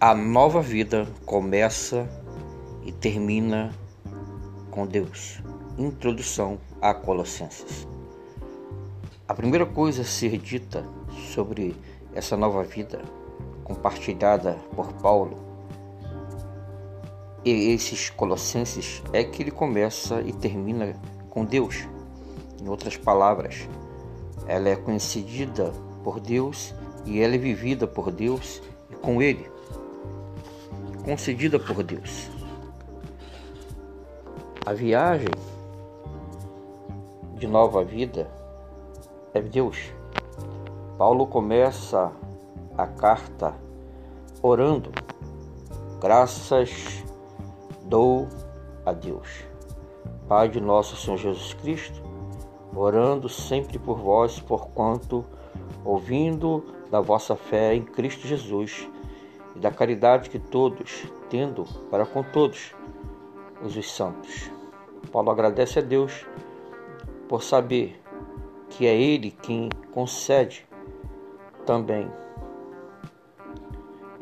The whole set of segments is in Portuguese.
A nova vida começa e termina com Deus. Introdução a Colossenses. A primeira coisa a ser dita sobre essa nova vida compartilhada por Paulo e esses Colossenses é que ele começa e termina com Deus. Em outras palavras, ela é conhecida por Deus e ela é vivida por Deus e com Ele, concedida por Deus. A viagem de nova vida é Deus. Paulo começa a carta orando, graças dou a Deus, Pai de nosso Senhor Jesus Cristo, orando sempre por vós, porquanto, ouvindo da vossa fé em Cristo Jesus e da caridade que todos, tendo para com todos os, os santos. Paulo agradece a Deus por saber que é Ele quem concede também.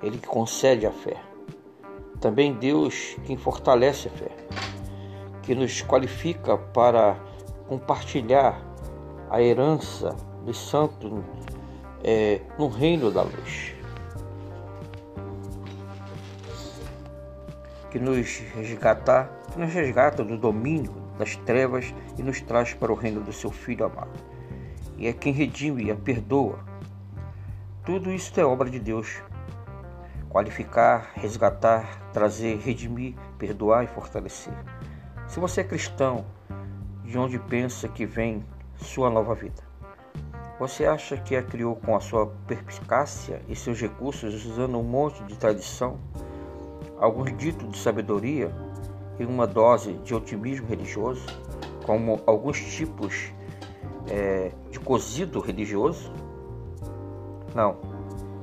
Ele que concede a fé. Também Deus quem fortalece a fé, que nos qualifica para compartilhar a herança dos santos é, no reino da luz. Que nos resgatar, que nos resgata do domínio das trevas e nos traz para o reino do seu Filho amado. E é quem redime e a perdoa. Tudo isso é obra de Deus. Qualificar, resgatar, trazer, redimir, perdoar e fortalecer. Se você é cristão, de onde pensa que vem sua nova vida? Você acha que a criou com a sua perspicácia e seus recursos usando um monte de tradição, alguns ditos de sabedoria e uma dose de otimismo religioso, como alguns tipos é, de cozido religioso? Não.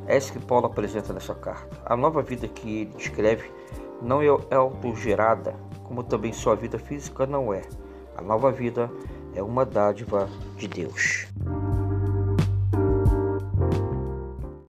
É isso que Paulo apresenta nessa carta. A nova vida que ele descreve não é autogerada, como também sua vida física não é. A nova vida é uma dádiva de Deus.